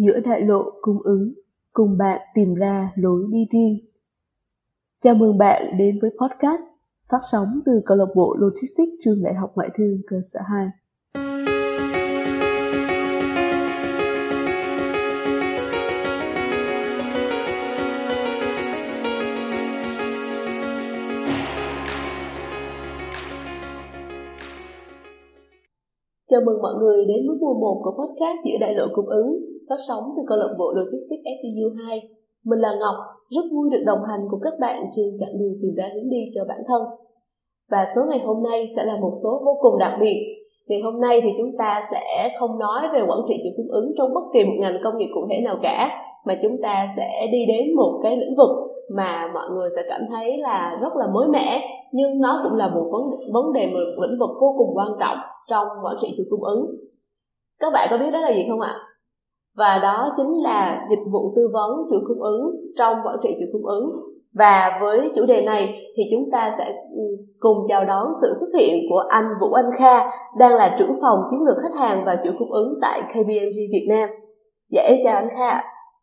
giữa đại lộ cung ứng, cùng bạn tìm ra lối đi riêng. Chào mừng bạn đến với podcast phát sóng từ câu lạc bộ Logistics trường Đại học Ngoại thương cơ sở 2. Chào mừng mọi người đến với mùa 1 của podcast giữa đại lộ cung ứng, phát sóng từ câu lạc bộ Logistics FTU 2. Mình là Ngọc, rất vui được đồng hành cùng các bạn trên chặng đường tìm ra hướng đi cho bản thân. Và số ngày hôm nay sẽ là một số vô cùng đặc biệt. Ngày hôm nay thì chúng ta sẽ không nói về quản trị chuỗi cung ứng trong bất kỳ một ngành công nghiệp cụ thể nào cả, mà chúng ta sẽ đi đến một cái lĩnh vực mà mọi người sẽ cảm thấy là rất là mới mẻ nhưng nó cũng là một vấn vấn đề một lĩnh vực vô cùng quan trọng trong quản trị chuỗi cung ứng các bạn có biết đó là gì không ạ và đó chính là dịch vụ tư vấn chuỗi cung ứng trong quản trị chuỗi cung ứng và với chủ đề này thì chúng ta sẽ ừ, cùng chào đón sự xuất hiện của anh Vũ Anh Kha, đang là trưởng phòng chiến lược khách hàng và chuỗi cung ứng tại KPMG Việt Nam. Dạ em chào anh Kha.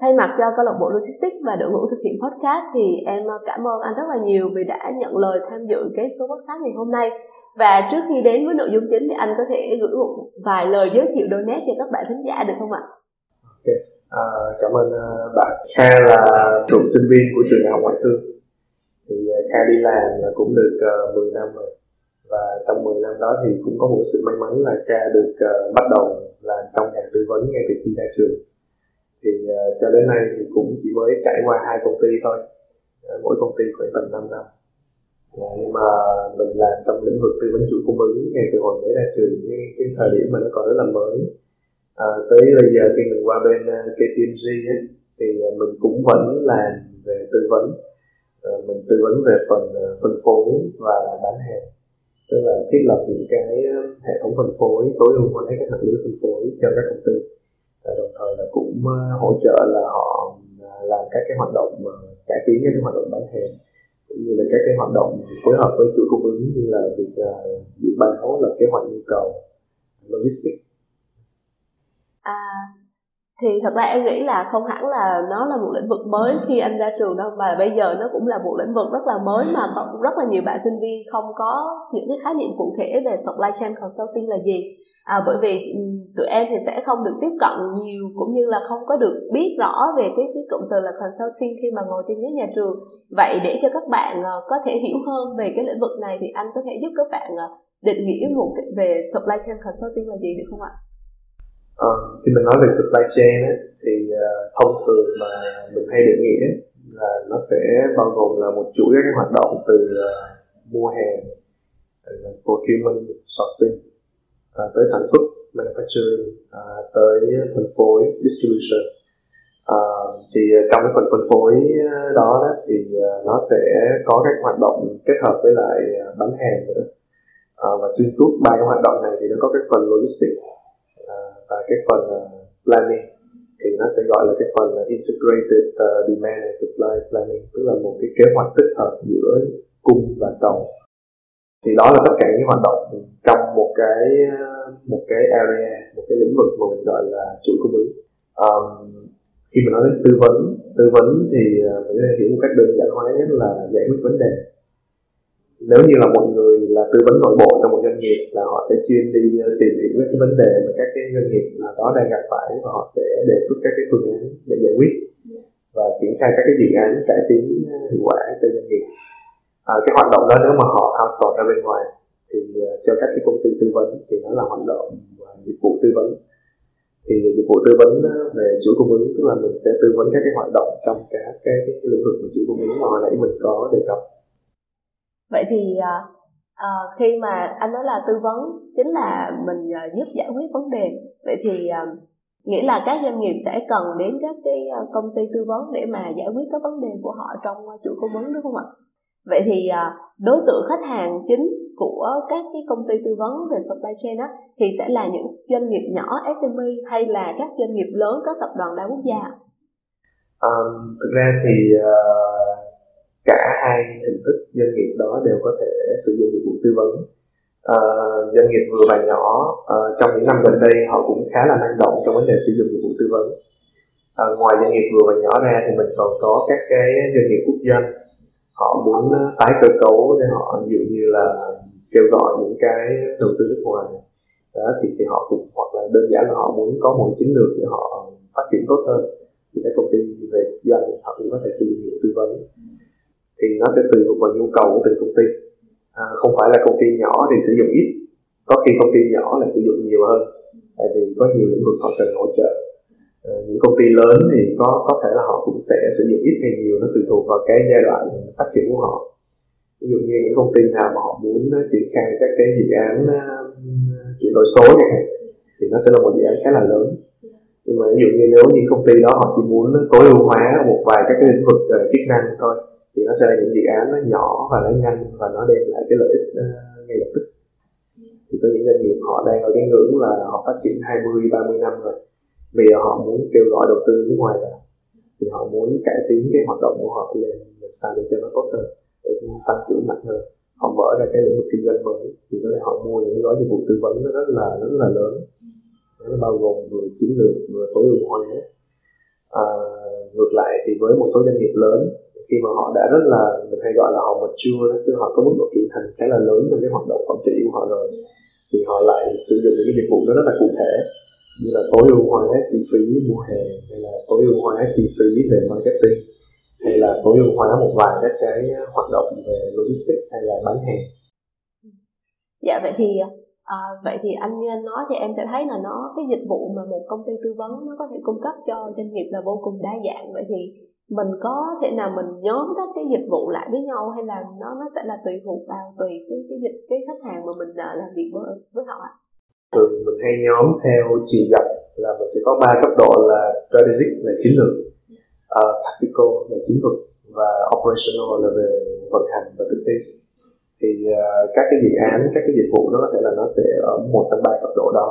Thay mặt cho câu lạc bộ Logistics và đội ngũ thực hiện podcast thì em ờ, cảm ơn anh rất là nhiều vì đã nhận lời tham dự cái số podcast ngày hôm nay. Và trước khi đến với nội dung chính thì anh có thể gửi một vài lời giới thiệu đôi nét cho các bạn thính giả được không ạ? Ok, à, cảm ơn à, bạn. Kha là cựu sinh viên của trường đại học ngoại thương. Thì à, Kha đi làm cũng được à, uh, 10 năm rồi. Và trong 10 năm đó thì cũng có một sự may mắn là Kha được uh, bắt đầu làm trong ngành tư vấn ngay từ khi ra trường. Thì uh, cho đến nay thì cũng chỉ mới trải qua hai công ty thôi. Uh, mỗi công ty khoảng tầm 5 năm. Dạ, nhưng mà mình làm trong lĩnh vực tư vấn chuỗi cung ứng ngay từ hồi mới ra trường cái, cái thời điểm mà nó còn rất là mới. À, tới bây giờ khi mình qua bên à, KPMG ấy, thì à, mình cũng vẫn làm về tư vấn. À, mình tư vấn về phần à, phân phối và bán hàng. Tức là thiết lập những cái hệ thống phân phối tối ưu hóa các mạng lưới phân phối cho các công ty. À, đồng thời là cũng hỗ trợ là họ làm các cái hoạt động cải tiến các cái hoạt động bán hàng cũng như là các cái hoạt động phối hợp với chuỗi cung ứng như là việc uh, dự báo lập kế hoạch nhu cầu logistics. À thì thật ra em nghĩ là không hẳn là nó là một lĩnh vực mới khi anh ra trường đâu mà bây giờ nó cũng là một lĩnh vực rất là mới mà có rất là nhiều bạn sinh viên không có những cái khái niệm cụ thể về supply chain consulting là gì. À, bởi vì ừ, tụi em thì sẽ không được tiếp cận nhiều cũng như là không có được biết rõ về cái cái cụm từ là consulting khi mà ngồi trên ghế nhà trường. Vậy để cho các bạn uh, có thể hiểu hơn về cái lĩnh vực này thì anh có thể giúp các bạn uh, định nghĩa một cái, về supply chain consulting là gì được không ạ? Ờ, khi mình nói về supply chain ấy, thì uh, thông thường mà mình hay định nghĩa là nó sẽ bao gồm là một chuỗi các hoạt động từ uh, mua hàng, uh, procurement, sourcing uh, tới sản xuất manufacturing uh, tới phân phối distribution. Uh, thì trong cái phần phân phối đó, đó thì uh, nó sẽ có các hoạt động kết hợp với lại uh, bán hàng nữa. Uh, và xuyên suốt ba cái hoạt động này thì nó có cái phần logistics và cái phần uh, planning thì nó sẽ gọi là cái phần uh, integrated uh, demand and supply planning tức là một cái kế hoạch tích hợp giữa cung và cầu. Thì đó là tất cả những hoạt động trong một cái một cái area một cái lĩnh vực mà mình gọi là chuỗi cung ứng. Um, khi mà nói đến tư vấn tư vấn thì uh, mình có thể hiểu một cách đơn giản hóa nhất là giải quyết vấn đề nếu như là một người là tư vấn nội bộ trong một doanh nghiệp là họ sẽ chuyên đi ờ, tìm hiểu các cái vấn đề mà các cái doanh nghiệp là đó đang gặp phải và họ sẽ đề xuất các cái phương án để giải quyết và triển khai các cái dự án cải tiến ờ, hiệu quả cho doanh nghiệp. À, cái hoạt động đó nếu mà họ outsource ra bên ngoài thì ờ, cho các cái công ty tư vấn thì nó là hoạt động dịch vụ tư vấn. Thì dịch vụ tư vấn về chuỗi cung ứng tức là mình sẽ tư vấn các cái hoạt động trong các cái, cái, cái lĩnh vực của chuỗi cung ứng mà hồi nãy mình có đề cập vậy thì uh, uh, khi mà anh nói là tư vấn chính là mình uh, giúp giải quyết vấn đề vậy thì uh, nghĩa là các doanh nghiệp sẽ cần đến các cái công ty tư vấn để mà giải quyết các vấn đề của họ trong chuỗi cung ứng đúng không ạ? Vậy thì đối tượng khách hàng chính của các cái công ty tư vấn về supply chain á thì sẽ là những doanh nghiệp nhỏ SME hay là các doanh nghiệp lớn các tập đoàn đa quốc gia um, thực ra thì uh, cả hai hình thức doanh nghiệp đó đều có thể sử dụng dịch vụ tư vấn. À, doanh nghiệp vừa và nhỏ à, trong những năm gần đây họ cũng khá là năng động trong vấn đề sử dụng dịch vụ tư vấn. À, ngoài doanh nghiệp vừa và nhỏ ra thì mình còn có các cái doanh nghiệp quốc doanh. Họ muốn tái cơ cấu để họ ví dụ như là kêu gọi những cái đầu tư nước ngoài. Đó thì, thì họ cũng hoặc là đơn giản là họ muốn có một chiến lược để họ phát triển tốt hơn. Thì các công ty về quốc doanh họ cũng có thể sử dụng tư vấn thì nó sẽ tùy thuộc vào nhu cầu của từng công ty. À, không phải là công ty nhỏ thì sử dụng ít. Có khi công ty nhỏ là sử dụng nhiều hơn tại vì có nhiều lĩnh vực họ cần hỗ trợ. À, những công ty lớn thì có có thể là họ cũng sẽ sử dụng ít hay nhiều nó tùy thuộc vào cái giai đoạn phát triển của họ. Ví dụ như những công ty nào mà họ muốn ờ, triển khai các cái dự án ờ, chuyển đổi số chẳng hạn thì nó sẽ là một dự án khá là lớn. Nhưng mà ví dụ như nếu như công ty đó họ chỉ muốn tối ưu hóa một vài các cái lĩnh vực uh, chức năng thôi thì nó sẽ là những dự án nó nhỏ và nó nhanh và nó đem lại cái lợi ích uh, ngay lập tức. Thì có những doanh nghiệp họ đang ở cái ngưỡng là họ phát triển 20 30 năm rồi. Bây giờ họ muốn kêu gọi đầu tư nước ngoài vào. Thì họ muốn cải tiến cái hoạt động của họ lên làm sao để cho nó tốt hơn để tăng trưởng mạnh hơn. Họ mở ra cái lĩnh vực kinh doanh mới thì có thể họ mua những gói dịch vụ tư vấn nó rất là rất là lớn. Nó bao gồm vừa chiến lược vừa tối ưu hóa. À, ngược lại thì với một số doanh nghiệp lớn khi mà họ đã rất là mình hay gọi là họ mature đó tức họ có mức độ trưởng thành khá là lớn trong cái hoạt động quản trị của họ rồi. Thì họ lại sử dụng những cái dịch vụ đó rất là cụ thể như là tối ưu hóa chi phí mua hàng hay là tối ưu hóa chi phí về marketing hay là tối ưu hóa một vài các cái hoạt động về logistics hay là bán hàng. Dạ vậy thì À, vậy thì anh như anh nói thì em sẽ thấy là nó cái dịch vụ mà một công ty tư vấn nó có thể cung cấp cho doanh nghiệp là vô cùng đa dạng. Vậy thì mình có thể nào mình nhóm các cái dịch vụ lại với nhau hay là nó nó sẽ là tùy thuộc vào tùy cái cái dịch cái khách hàng mà mình à, làm việc với với họ ạ? Thường mình hay nhóm theo chiều dọc là mình sẽ có ba cấp độ là strategic là chiến lược uh, tactical là chiến thuật và operational là về vận hành và thực thi thì uh, các cái dự án các cái dịch vụ nó có thể là nó sẽ ở một trong ba cấp độ đó.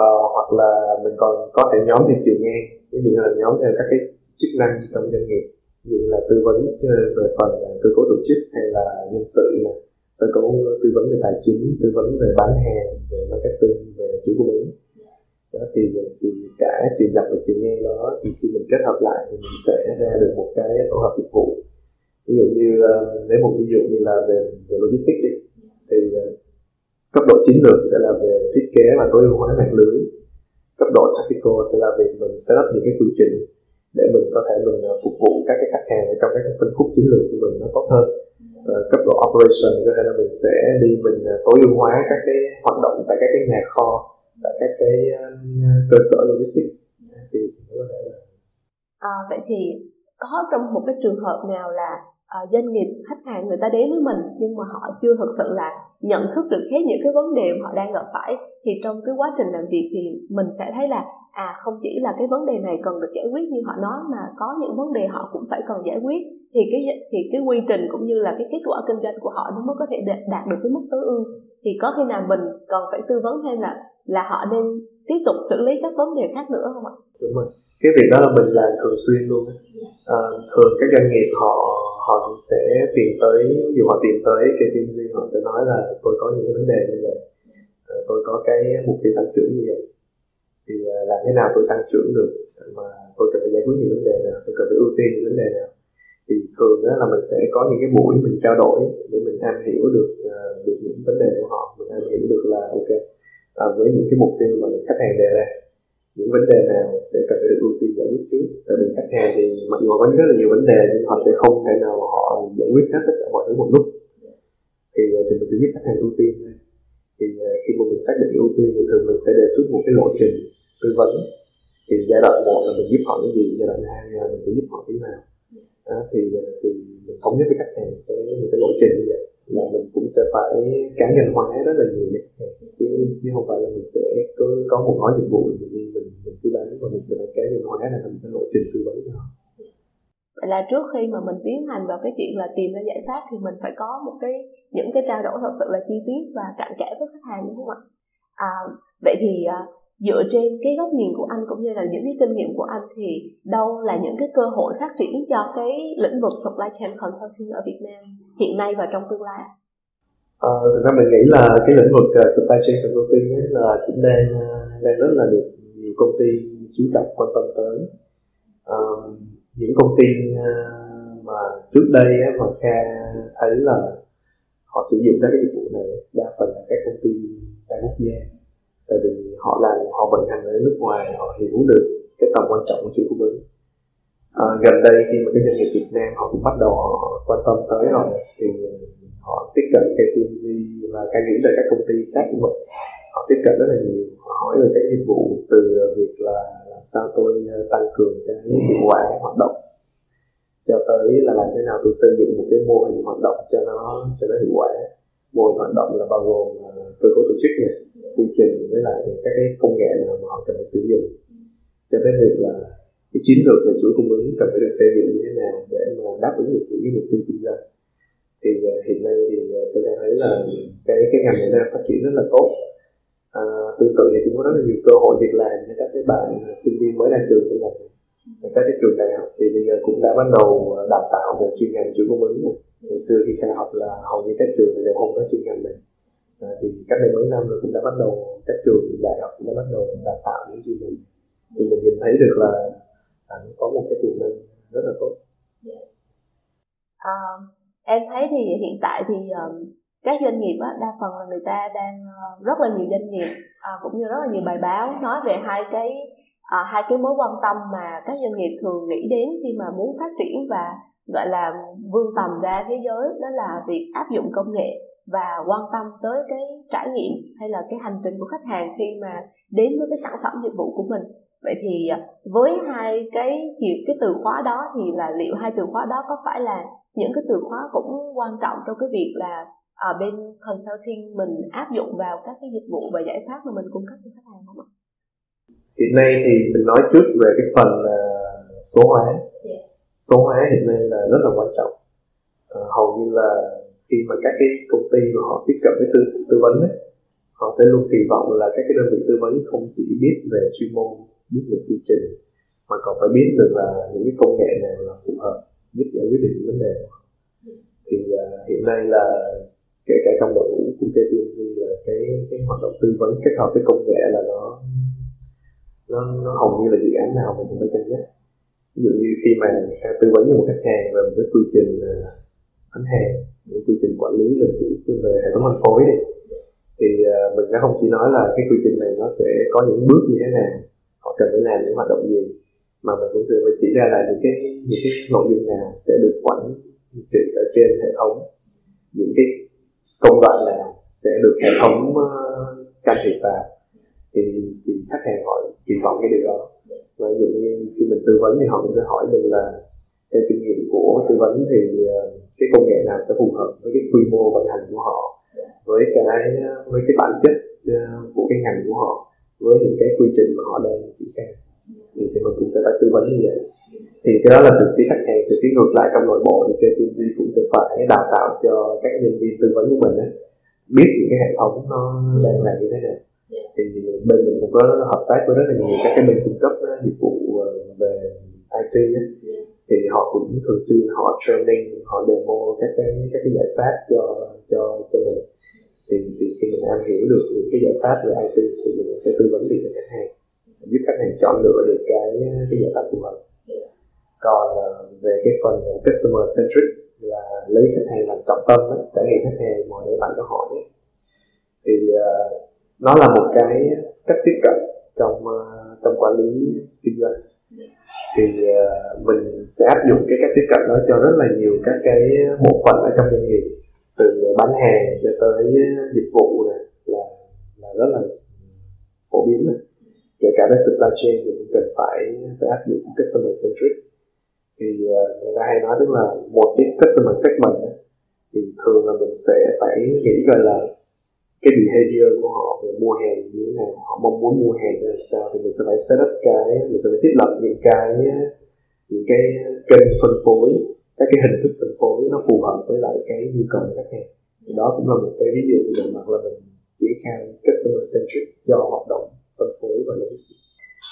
Uh, hoặc là mình còn có thể nhóm theo chiều ngang ví dụ như là nhóm theo các cái chức năng trong doanh nghiệp như là tư vấn ờ, về phần ờ, cơ cấu tổ chức hay là nhân sự này cơ cấu ờ, tư vấn về tài chính tư vấn về bán hàng về marketing về chuỗi cung ứng. Đó thì, thì cả chiều dọc và chiều ngang đó thì khi mình kết hợp lại thì mình sẽ ra được một cái tổ hợp dịch vụ. Ví dụ như lấy một ví dụ như là về về logistics đi. Thì cấp độ chiến lược sẽ là về thiết kế và tối ưu hóa mạng lưới. Cấp độ tactical sẽ là việc mình setup những cái quy trình để mình có thể mình à, phục vụ các cái khách hàng trong các cái phân khúc chiến lược của mình nó tốt hơn. À, cấp độ operation có thể là mình sẽ đi mình à, tối ưu hóa các cái hoạt động tại các cái nhà kho tại các cái cơ sở logistics. Thì có thể là à, vậy thì có trong một cái trường hợp nào là uh, doanh nghiệp khách hàng người ta đến với mình nhưng mà họ chưa thực sự là nhận thức được hết những cái vấn đề mà họ đang gặp phải. Thì trong cái quá trình làm việc thì mình sẽ thấy là à không chỉ là cái vấn đề này cần được giải quyết như họ nói mà có những vấn đề họ cũng phải cần giải quyết. Thì cái thì cái quy trình cũng như là cái kết quả kinh doanh của họ nó mới có thể đạt được cái mức tối ưu. Thì có khi nào mình cần phải tư vấn thêm là là họ nên tiếp tục xử lý các vấn đề khác nữa không ạ? Đúng rồi. Cái việc đó là mình làm thường xuyên luôn à, thường các doanh nghiệp họ họ sẽ tìm tới, dù họ tìm tới cái team riêng, họ sẽ nói là tôi có những cái vấn đề như vậy. Ờ, tôi có cái mục tiêu tăng trưởng như vậy. Thì ờ, làm thế nào tôi tăng trưởng được mà tôi cần phải giải quyết những vấn đề nào, tôi cần phải ưu tiên những vấn đề nào? Thì thường đó là mình sẽ có những cái buổi mình trao đổi để mình am hiểu được ờ, được những vấn đề của họ, mình am hiểu được là, ok với những cái mục tiêu mà khách hàng đề ra những vấn đề nào sẽ cần phải được ưu tiên giải quyết trước. Tại vì khách hàng thì mặc dù họ có rất là nhiều vấn đề nhưng họ sẽ không thể nào họ giải quyết hết tất cả mọi thứ một lúc. Thì à, thì mình sẽ giúp khách hàng ưu tiên thôi. Thì à, khi mà mình xác định ưu tiên thì thường mình sẽ đề xuất một cái lộ trình tư vấn. Thì giai đoạn một là mình giúp họ cái gì giai đoạn hai là mình sẽ giúp họ cái nào. Đó, thì à, thì mình thống nhất với khách hàng cái một cái lộ trình như vậy là mình cũng sẽ phải cá nhân hóa rất là nhiều đấy dạ, chứ, chứ không phải là mình sẽ có, có một gói dịch vụ mình đi mình mình cứ bán và mình sẽ phải cá nhân hóa là thành cái lộ trình tư vấn cho họ vậy là trước khi mà mình tiến hành vào cái chuyện là tìm ra giải pháp thì mình phải có một cái những cái trao đổi thật sự là chi tiết và cặn kẽ với khách hàng đúng không ạ? À, vậy thì à, dựa trên cái góc nhìn của anh cũng như là những cái kinh nghiệm của anh thì đâu là những cái cơ hội phát triển cho cái lĩnh vực supply chain consulting ở Việt Nam hiện nay và trong tương lai? À, thực ra mình nghĩ là cái lĩnh vực uh, supply chain consulting ấy là cũng đang uh, đang rất là được nhiều công ty chú trọng quan tâm tới uh, những công ty uh, mà trước đây á, mà kha thấy là họ sử dụng các cái dịch vụ này đa phần là các công ty đa quốc gia tại vì họ làm họ vận hành ở nước ngoài họ hiểu được cái tầm quan trọng của chuỗi cung ứng à, gần đây khi mà cái doanh nghiệp Việt Nam họ cũng bắt đầu họ quan tâm tới rồi thì họ tiếp cận KPMG và cái nghĩ là các công ty khác của mình họ tiếp cận rất là nhiều họ hỏi về các dịch vụ từ việc là làm sao tôi ờ, tăng cường cái hiệu quả hoạt động cho tới là làm thế nào tôi xây dựng một cái mô hình hoạt động cho nó cho nó hiệu quả mô hình hoạt động là bao gồm à, cơ cấu tổ chức này quy trình với lại các cái công nghệ nào mà họ cần phải sử dụng. Cho tới việc là cái chiến lược về chuỗi cung ứng cần phải được xây dựng như thế nào để mà đáp ứng được những cái mục tiêu kinh doanh thì à, hiện nay thì à, tôi đang thấy là cái cái ngành này đang phát triển rất là tốt. À, tương tự thì cũng có rất là nhiều cơ hội việc làm cho các cái bạn sinh viên mới ra trường trong ngành này các cái trường đại học thì bây giờ cũng đã bắt đầu ờ, đào tạo về chuyên ngành chuỗi cung ứng này. Ngày xưa khi khai học là hầu như các trường đều không có chuyên ngành này. À, thì cách đây mấy năm rồi cũng đã bắt đầu các trường đại học cũng đã bắt đầu đào tạo những chuyên ngành. Thì mình nhìn thấy được là à, có một cái tiềm năng rất là tốt. À, em thấy thì hiện tại thì um, các doanh nghiệp á, đa phần là người ta đang uh, rất là nhiều doanh nghiệp uh, cũng như rất là nhiều bài báo nói về hai cái à, hai cái mối quan tâm mà các doanh nghiệp thường nghĩ đến khi mà muốn phát triển và gọi là vươn tầm ra thế giới đó là việc áp dụng công nghệ và quan tâm tới cái trải nghiệm hay là cái hành trình của khách hàng khi mà đến với cái sản phẩm dịch vụ của mình vậy thì à, với hai cái cái từ khóa đó thì là liệu hai từ khóa đó có phải là những cái từ khóa cũng quan trọng trong cái việc là ở bên consulting mình áp dụng vào các cái dịch vụ và giải pháp mà mình cung cấp cho khách hàng không ạ? Hiện nay thì mình nói trước về cái phần số hóa. Yeah. Số hóa hiện nay là rất là quan trọng. À, hầu như là khi mà các cái công ty mà họ tiếp cận với tư tư vấn ấy, họ sẽ luôn kỳ vọng là các cái đơn vị tư vấn không chỉ biết về chuyên môn, biết về quy trình mà còn phải biết được là những cái công nghệ nào là phù hợp giúp giải quyết được những vấn đề thì uh, hiện nay là kể cả trong đội ngũ của KPMG là cái cái hoạt động tư vấn kết hợp với công nghệ là nó nó, nó hầu như là dự án nào mình cũng phải cân nhắc. Ví dụ như khi mà tư vấn cho một khách hàng về một cái quy trình à, bán hàng những quy trình quản lý về chủ về hệ thống phân phối đi thì uh, mình sẽ không chỉ nói là cái quy trình này nó sẽ có những bước như thế nào họ cần phải làm những hoạt động gì mà mình cũng sẽ phải chỉ ra là những cái những cái nội dung nào sẽ được quản trị ở trên hệ thống những cái công đoạn nào sẽ được hệ thống uh, can thiệp vào thì, thì khách hàng họ kỳ vọng cái điều đó. Và ví dụ như khi mình tư vấn thì họ cũng sẽ hỏi mình là theo kinh nghiệm của tư vấn thì ờ, cái công nghệ nào sẽ phù hợp với cái quy mô vận hành của họ với cái với cái bản chất ờ, của cái ngành của họ với những cái quy trình mà họ đang triển khai? Thì, thì mình cũng sẽ phải tư vấn như vậy. Thì cái đó là từ phía khách hàng từ phía ngược lại trong nội bộ thì KPMG cũng sẽ phải đào tạo cho các nhân viên tư vấn của mình ấy, biết những cái hệ thống nó đang làm như thế nào thì bên mình cũng có hợp tác với rất là nhiều các cái bên cung cấp ờ, dịch vụ ờ, về IT ấy. thì họ cũng thường xuyên họ training họ demo các cái các cái giải pháp cho cho cho mình thì, thì khi mình am hiểu được những cái giải pháp về IT thì mình sẽ tư vấn được cho khách hàng giúp khách hàng chọn lựa được cái ờ, cái giải pháp phù hợp còn về cái phần customer centric là lấy khách hàng làm trọng tâm đó, trải nghiệm khách hàng mọi người bạn có hỏi ấy. thì uh, nó là một cái cách tiếp cận trong ờ, trong quản lý kinh doanh. Thì uh, mình sẽ áp dụng cái cách tiếp cận đó cho rất là nhiều các cái bộ phận ở trong doanh nghiệp. Từ bán hàng cho tới ờ, dịch vụ này là là rất là phổ biến này kể cả đến supply chain thì cũng cần phải phải áp dụng customer centric. Thì uh, người ta hay nói tức là một cái customer segment thì thường là mình sẽ phải nghĩ gọi là cái behavior của họ về mua hàng như thế nào? Họ mong muốn mua hàng như sao? Thì mình sẽ phải set up cái, mình sẽ phải thiết lập những cái những cái kênh phân phối. Các cái hình thức phân phối nó phù hợp với lại cái nhu cầu của khách hàng. Thì đó cũng là một cái ví dụ về mặt là mình triển khai customer centric cho hoạt động phân phối và logistics.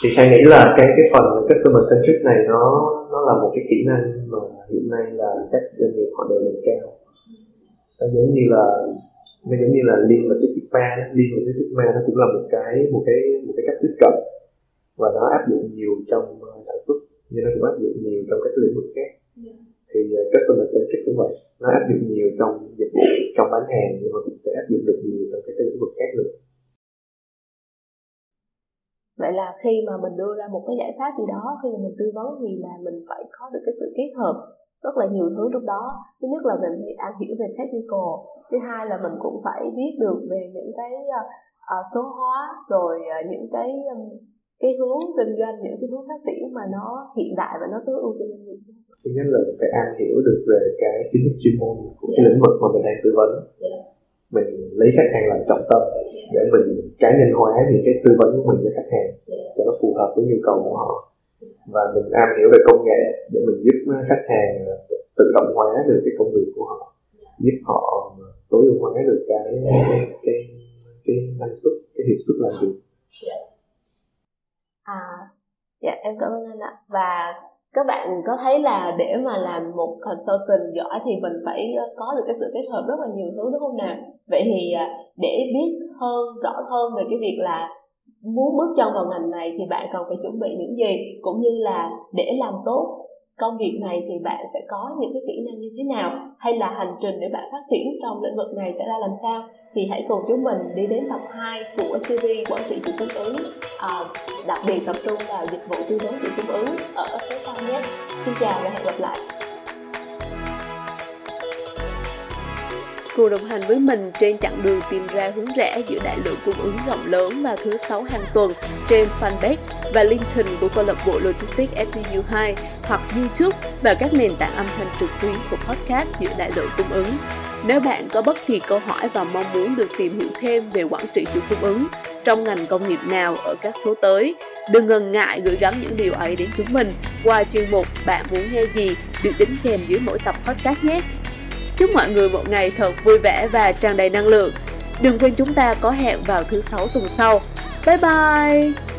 Thì khai nghĩ là cái cái phần customer centric này nó nó là một cái kỹ năng mà hiện nay là các doanh nghiệp họ đều nâng cao. Nó giống như là nó giống như là Lean và Six Sigma Lean và Six Sigma nó cũng là một cái một cái một cái cách tiếp cận. Và nó áp dụng nhiều trong uh, sản xuất. Nhưng nó cũng áp dụng nhiều trong các lĩnh vực khác. Yeah. thì uh, customer centric cũng vậy. Nó áp dụng nhiều trong dịch vụ trong bán hàng nhưng mà cũng sẽ áp dụng được nhiều trong các lĩnh vực khác nữa. Vậy là khi mà mình đưa ra một cái giải pháp gì đó khi mà mình tư vấn thì là mình phải có được cái sự kết hợp rất là nhiều thứ trong đó thứ nhất là mình phải am hiểu về technical thứ hai là mình cũng phải biết được về những cái uh, số hóa rồi uh, những cái um, cái hướng kinh doanh những cái hướng phát triển mà nó hiện đại và nó tối ưu cho doanh nghiệp thứ nhất là phải am hiểu được về cái kiến thức chuyên môn của yeah. cái lĩnh vực mà mình đang tư vấn yeah. mình lấy khách hàng làm trọng tâm để mình cá nhân hóa những cái tư vấn của mình cho khách hàng yeah. cho nó phù hợp với nhu cầu của họ và mình am hiểu về công nghệ để mình giúp khách hàng tự động hóa được cái công việc của họ giúp họ ờ, tối ưu hóa được cái cái cái, cái năng suất cái hiệu suất làm việc. À dạ em cảm ơn anh ạ. Và các bạn có thấy là để mà làm một consultant giỏi thì mình phải có được cái sự kết hợp rất là nhiều thứ đúng không nào? Vậy thì à, để biết hơn rõ hơn về cái việc là muốn bước chân vào ngành này thì bạn cần phải chuẩn bị những gì cũng như là để làm tốt công việc này thì bạn sẽ có những cái kỹ năng như thế nào hay là hành trình để bạn phát triển trong lĩnh vực này sẽ ra làm sao. Thì hãy cùng chúng mình đi đến tập 2 của series quản trị chuỗi cung ứng à, đặc biệt tập trung vào dịch vụ tư vấn chuỗi cung ứng ở số sau nhé xin chào và hẹn gặp lại. Cùng đồng hành với mình trên chặng đường tìm ra hướng rẽ giữa đại lượng cung ứng rộng lớn vào thứ sáu hàng tuần trên fanpage và LinkedIn của câu lạc bộ Logistics FPU 2 hoặc YouTube và các nền tảng âm thanh trực tuyến của podcast giữa đại lượng cung ứng. Nếu bạn có bất kỳ câu hỏi và mong muốn được tìm hiểu thêm về quản trị chuỗi cung ứng trong ngành công nghiệp nào ở các số tới, đừng ngần ngại gửi gắm những điều ấy đến chúng mình qua chuyên mục Bạn muốn nghe gì được đính kèm dưới mỗi tập podcast nhé. Chúc mọi người một ngày thật vui vẻ và tràn đầy năng lượng. Đừng quên chúng ta có hẹn vào thứ sáu tuần sau. Bye bye!